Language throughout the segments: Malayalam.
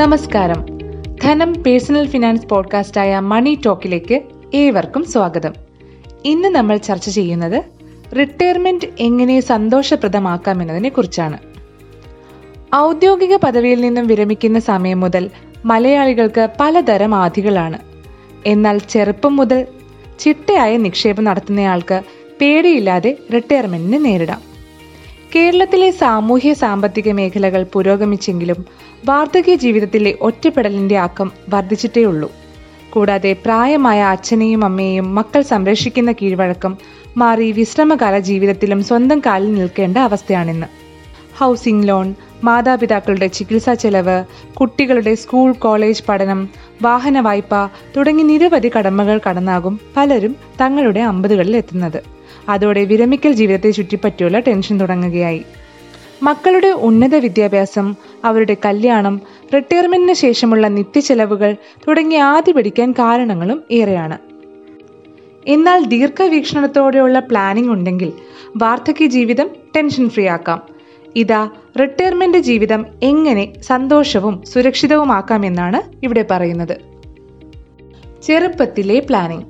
നമസ്കാരം. ധനം പേഴ്സണൽ ഫിനാൻസ് പോഡ്കാസ്റ്റായ മണി ടോക്കിലേക്ക് ഏവർക്കും സ്വാഗതം. ഇന്ന് നമ്മൾ ചർച്ച ചെയ്യുന്നത് റിട്ടയർമെന്റ് എങ്ങനെ സന്തോഷപ്രദമാക്കാം എന്നതിനെ കുറിച്ചാണ്. ഔദ്യോഗിക പദവിയിൽ നിന്നും വിരമിക്കുന്ന സമയം മുതൽ മലയാളികൾക്ക് പലതരം ആധികളാണ് എന്നാൽ ചെറുപ്പം മുതൽ ചിട്ടയായ നിക്ഷേപം നടത്തുന്നയാൾക്ക് പേടിയില്ലാതെ റിട്ടയർമെന്റിനെ നേരിടാം. കേരളത്തിലെ സാമൂഹ്യ സാമ്പത്തിക മേഖലകൾ പുരോഗമിച്ചെങ്കിലും വാർദ്ധക്യ ജീവിതത്തിലെ ഒറ്റപ്പെടലിന്റെ ആക്കം വർദ്ധിച്ചിട്ടേയുള്ളൂ. കൂടാതെ പ്രായമായ അച്ഛനെയും അമ്മയെയും മക്കൾ സംരക്ഷിക്കുന്ന കീഴ്വഴക്കം മാറി വിശ്രമകാല ജീവിതത്തിലും സ്വന്തം കാലിൽ നിൽക്കേണ്ട അവസ്ഥയാണിന്ന്. ഹൗസിംഗ് ലോൺ മാതാപിതാക്കളുടെ ചികിത്സാ ചെലവ് കുട്ടികളുടെ സ്കൂൾ കോളേജ് പഠനം വാഹന വായ്പ തുടങ്ങി നിരവധി കടമകൾ കടന്നാകും പലരും തങ്ങളുടെ അമ്പതുകളിൽ എത്തുന്നത് അതോടെ വിരമിക്കൽ ജീവിതത്തെ ചുറ്റിപ്പറ്റിയുള്ള ടെൻഷൻ തുടങ്ങുകയായി. മക്കളുടെ ഉന്നത വിദ്യാഭ്യാസം അവരുടെ കല്യാണം റിട്ടയർമെന്റിന് ശേഷമുള്ള നിത്യചെലവുകൾ തുടങ്ങി ആദ്യ പിടിക്കാൻ കാരണങ്ങളും ഏറെയാണ്. എന്നാൽ ദീർഘവീക്ഷണത്തോടെയുള്ള പ്ലാനിംഗ് ഉണ്ടെങ്കിൽ വാർദ്ധക്യ ജീവിതം ടെൻഷൻ ഫ്രീ ആക്കാം. ഇതാ റിട്ടയർമെന്റ് ജീവിതം എങ്ങനെ സന്തോഷവും സുരക്ഷിതവുമാക്കാം എന്നാണ് ഇവിടെ പറയുന്നത്. ചെറുപ്പത്തിലെ പ്ലാനിംഗ്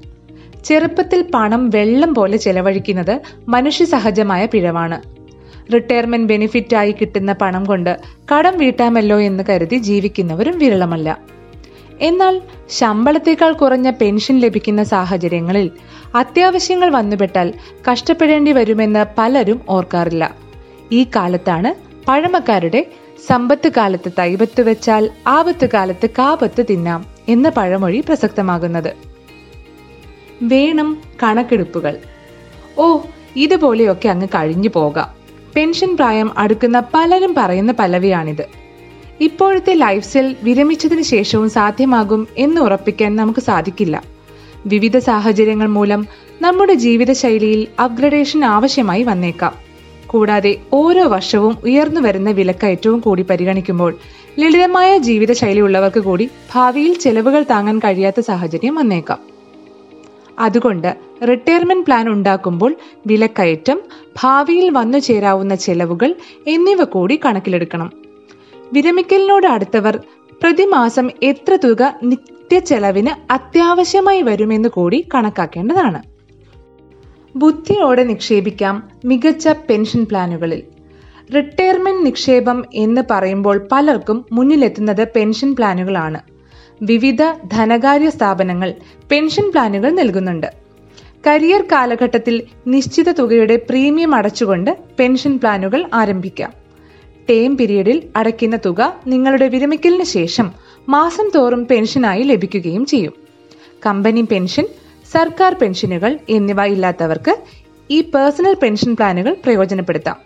ചെറുപ്പത്തിൽ പണം വെള്ളം പോലെ ചെലവഴിക്കുന്നത് മനുഷ്യ സഹജമായ പിഴവാണ്. റിട്ടയർമെന്റ് ബെനിഫിറ്റ് ആയി കിട്ടുന്ന പണം കൊണ്ട് കടം വീട്ടാമല്ലോ എന്ന് കരുതി ജീവിക്കുന്നവരും വിരളമല്ല. എന്നാൽ ശമ്പളത്തേക്കാൾ കുറഞ്ഞ പെൻഷൻ ലഭിക്കുന്ന സാഹചര്യങ്ങളിൽ അത്യാവശ്യങ്ങൾ വന്നുപെട്ടാൽ കഷ്ടപ്പെടേണ്ടി വരുമെന്ന് പലരും ഓർക്കാറില്ല. ഈ കാലത്താണ് പഴമക്കാരുടെ സമ്പത്ത് കാലത്ത് തൈപത്ത് വെച്ചാൽ ആപത്ത് കാലത്ത് കാപത്ത് തിന്നാം എന്ന പഴമൊഴി പ്രസക്തമാകുന്നത്. വേണം കണക്കെടുപ്പുകൾ. ഓ ഇതുപോലെയൊക്കെ അങ്ങ് കഴിഞ്ഞു പോകാം. പെൻഷൻ പ്രായം അടുക്കുന്ന പലരും പറയുന്ന പലവിയാണിത് ഇപ്പോഴത്തെ ലൈഫ് സ്റ്റൈൽ വിരമിച്ചതിന് ശേഷവും സാധ്യമാകും എന്ന് ഉറപ്പിക്കാൻ നമുക്ക് സാധിക്കില്ല. വിവിധ സാഹചര്യങ്ങൾ മൂലം നമ്മുടെ ജീവിതശൈലിയിൽ അപ്ഗ്രഡേഷൻ ആവശ്യമായി വന്നേക്കാം. കൂടാതെ ഓരോ വർഷവും ഉയർന്നു വരുന്ന വിലക്കയറ്റവും കൂടി പരിഗണിക്കുമ്പോൾ ലളിതമായ ജീവിതശൈലി ഉള്ളവർക്ക് കൂടി ഭാവിയിൽ ചെലവുകൾ താങ്ങാൻ കഴിയാത്ത സാഹചര്യം വന്നേക്കാം. അതുകൊണ്ട് റിട്ടയർമെന്റ് പ്ലാൻ ഉണ്ടാക്കുമ്പോൾ വിലക്കയറ്റം ഭാവിയിൽ വന്നു ചേരാവുന്ന ചെലവുകൾ എന്നിവ കൂടി കണക്കിലെടുക്കണം. വിരമിക്കലിനോട് അടുത്തവർ പ്രതിമാസം എത്ര തുക നിത്യ ചെലവിന് അത്യാവശ്യമായി വരുമെന്ന് കൂടി കണക്കാക്കേണ്ടതാണ്. ബുദ്ധിയോടെ നിക്ഷേപിക്കാം മികച്ച പെൻഷൻ പ്ലാനുകളിൽ. റിട്ടയർമെന്റ് നിക്ഷേപം എന്ന് പറയുമ്പോൾ പലർക്കും മുന്നിലെത്തുന്നത് പെൻഷൻ പ്ലാനുകളാണ്. വിവിധ ധനകാര്യ സ്ഥാപനങ്ങൾ പെൻഷൻ പ്ലാനുകൾ നൽകുന്നുണ്ട്. കരിയർ കാലഘട്ടത്തിൽ നിശ്ചിത തുകയുടെ പ്രീമിയം അടച്ചുകൊണ്ട് പെൻഷൻ പ്ലാനുകൾ ആരംഭിക്കാം. ടേം പീരീഡിൽ അടയ്ക്കുന്ന തുക നിങ്ങളുടെ വിരമിക്കലിന് ശേഷം മാസം തോറും പെൻഷനായി ലഭിക്കുകയും ചെയ്യും. കമ്പനി പെൻഷൻ സർക്കാർ പെൻഷനുകൾ എന്നിവ ഇല്ലാത്തവർക്ക് ഈ പേഴ്സണൽ പെൻഷൻ പ്ലാനുകൾ പ്രയോജനപ്പെടുത്താം.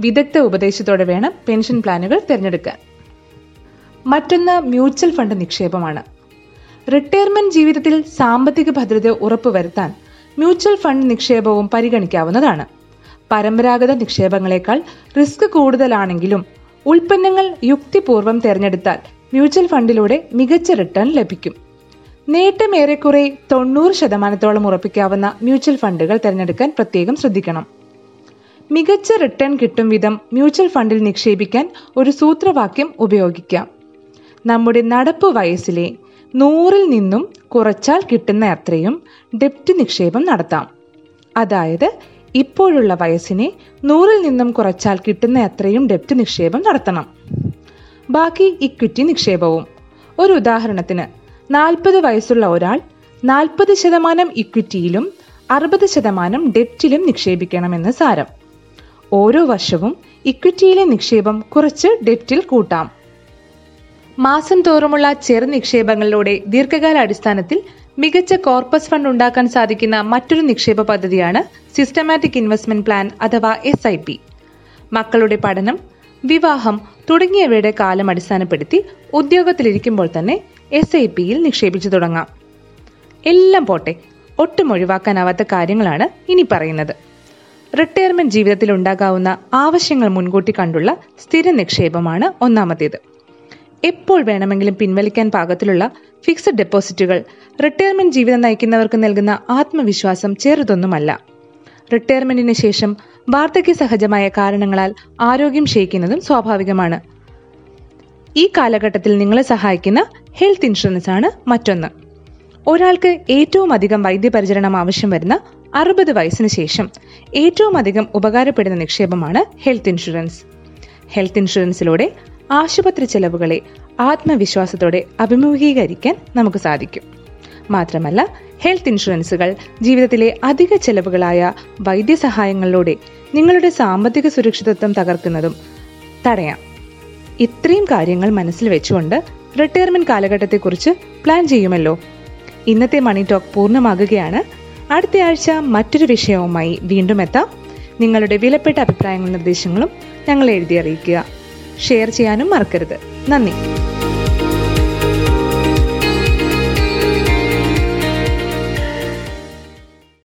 വിദഗ്ധ ഉപദേശത്തോടെ വേണം പെൻഷൻ പ്ലാനുകൾ തിരഞ്ഞെടുക്കാൻ. മറ്റൊന്ന് മ്യൂച്വൽ ഫണ്ട് നിക്ഷേപമാണ്. റിട്ടയർമെന്റ് ജീവിതത്തിൽ സാമ്പത്തിക ഭദ്രത ഉറപ്പുവരുത്താൻ മ്യൂച്വൽ ഫണ്ട് നിക്ഷേപവും പരിഗണിക്കാവുന്നതാണ്. പരമ്പരാഗത നിക്ഷേപങ്ങളെക്കാൾ റിസ്ക് കൂടുതലാണെങ്കിലും ഉൽപ്പന്നങ്ങൾ യുക്തിപൂർവം തിരഞ്ഞെടുത്താൽ മ്യൂച്വൽ ഫണ്ടിലൂടെ മികച്ച റിട്ടേൺ ലഭിക്കും. നേട്ടം ഏറെക്കുറെ തൊണ്ണൂറ് ശതമാനത്തോളം ഉറപ്പിക്കാവുന്ന മ്യൂച്വൽ ഫണ്ടുകൾ തിരഞ്ഞെടുക്കാൻ പ്രത്യേകം ശ്രദ്ധിക്കണം. മികച്ച റിട്ടേൺ കിട്ടും വിധം മ്യൂച്വൽ ഫണ്ടിൽ നിക്ഷേപിക്കാൻ ഒരു സൂത്രവാക്യം ഉപയോഗിക്കാം. നമ്മുടെ നടപ്പ് വയസ്സിലെ നൂറിൽ നിന്നും കുറച്ചാൽ കിട്ടുന്ന അത്രയും ഡെപ്റ്റ് നിക്ഷേപം നടത്താം. അതായത് ഇപ്പോഴുള്ള വയസ്സിനെ നൂറിൽ നിന്നും കുറച്ചാൽ കിട്ടുന്ന അത്രയും ഡെപ്റ്റ് നിക്ഷേപം നടത്തണം. ബാക്കി ഇക്വിറ്റി നിക്ഷേപവും. ഒരു ഉദാഹരണത്തിന് നാൽപ്പത് വയസ്സുള്ള ഒരാൾ നാൽപ്പത് ശതമാനം ഇക്വിറ്റിയിലും അറുപത് ശതമാനം ഡെപ്റ്റിലും നിക്ഷേപിക്കണമെന്ന് സാരം. ഓരോ വർഷവും ഇക്വിറ്റിയിലെ നിക്ഷേപം കുറച്ച് ഡെപ്റ്റിൽ കൂട്ടാം. മാസം തോറുമുള്ള ചെറു നിക്ഷേപങ്ങളിലൂടെ ദീർഘകാല അടിസ്ഥാനത്തിൽ മികച്ച കോർപ്പസ് ഫണ്ട് ഉണ്ടാക്കാൻ സാധിക്കുന്ന മറ്റൊരു നിക്ഷേപ പദ്ധതിയാണ് സിസ്റ്റമാറ്റിക് ഇൻവെസ്റ്റ്മെന്റ് പ്ലാൻ അഥവാ എസ് ഐ പി മക്കളുടെ പഠനം വിവാഹം തുടങ്ങിയവയുടെ കാലം അടിസ്ഥാനപ്പെടുത്തി ഉദ്യോഗത്തിലിരിക്കുമ്പോൾ തന്നെ എസ് ഐ പിയിൽ നിക്ഷേപിച്ചു തുടങ്ങാം. എല്ലാം പോട്ടെ ഒട്ടും ഒഴിവാക്കാനാവാത്ത കാര്യങ്ങളാണ് ഇനി പറയുന്നത്. റിട്ടയർമെന്റ് ജീവിതത്തിൽ ഉണ്ടാകാവുന്ന ആവശ്യങ്ങൾ മുൻകൂട്ടി കണ്ടുള്ള സ്ഥിര നിക്ഷേപമാണ് ഒന്നാമത്തേത്. എപ്പോൾ വേണമെങ്കിലും പിൻവലിക്കാൻ പാകത്തിലുള്ള ഫിക്സഡ് ഡെപ്പോസിറ്റുകൾ റിട്ടയർമെന്റ് ജീവിതം നയിക്കുന്നവർക്ക് നൽകുന്ന ആത്മവിശ്വാസം ചെറുതൊന്നുമല്ല. റിട്ടയർമെന്റിന് ശേഷം വാർദ്ധക്യ സഹജമായ കാരണങ്ങളാൽ ആരോഗ്യം ക്ഷയിക്കുന്നതും സ്വാഭാവികമാണ്. ഈ കാലഘട്ടത്തിൽ നിങ്ങളെ സഹായിക്കുന്ന ഹെൽത്ത് ഇൻഷുറൻസ് ആണ് മറ്റൊന്ന്. ഒരാൾക്ക് ഏറ്റവും അധികം വൈദ്യപരിചരണം ആവശ്യം വരുന്ന അറുപത് വയസ്സിന് ശേഷം ഏറ്റവും അധികം ഉപകാരപ്പെടുന്ന നിക്ഷേപമാണ് ഹെൽത്ത് ഇൻഷുറൻസ് ഹെൽത്ത് ഇൻഷുറൻസിലൂടെ ആശുപത്രി ചെലവുകളെ ആത്മവിശ്വാസത്തോടെ അഭിമുഖീകരിക്കാൻ നമുക്ക് സാധിക്കും. മാത്രമല്ല ഹെൽത്ത് ഇൻഷുറൻസുകൾ ജീവിതത്തിലെ അധിക ചെലവുകളായ വൈദ്യസഹായങ്ങളിലൂടെ നിങ്ങളുടെ സാമ്പത്തിക സുരക്ഷിതത്വം തകർക്കുന്നതും തടയാം. ഇത്രയും കാര്യങ്ങൾ മനസ്സിൽ വെച്ചുകൊണ്ട് റിട്ടയർമെന്റ് കാലഘട്ടത്തെക്കുറിച്ച് പ്ലാൻ ചെയ്യുമല്ലോ. ഇന്നത്തെ മണി ടോക്ക് പൂർണമാകുകയാണ്. അടുത്ത ആഴ്ച മറ്റൊരു വിഷയവുമായി വീണ്ടും എത്താം. നിങ്ങളുടെ വിലപ്പെട്ട അഭിപ്രായങ്ങളും നിർദ്ദേശങ്ങളും ഞങ്ങൾ എഴുതി അറിയിക്കുക. ഷെയർ ചെയ്യാനും മറക്കരുത്. നന്ദി.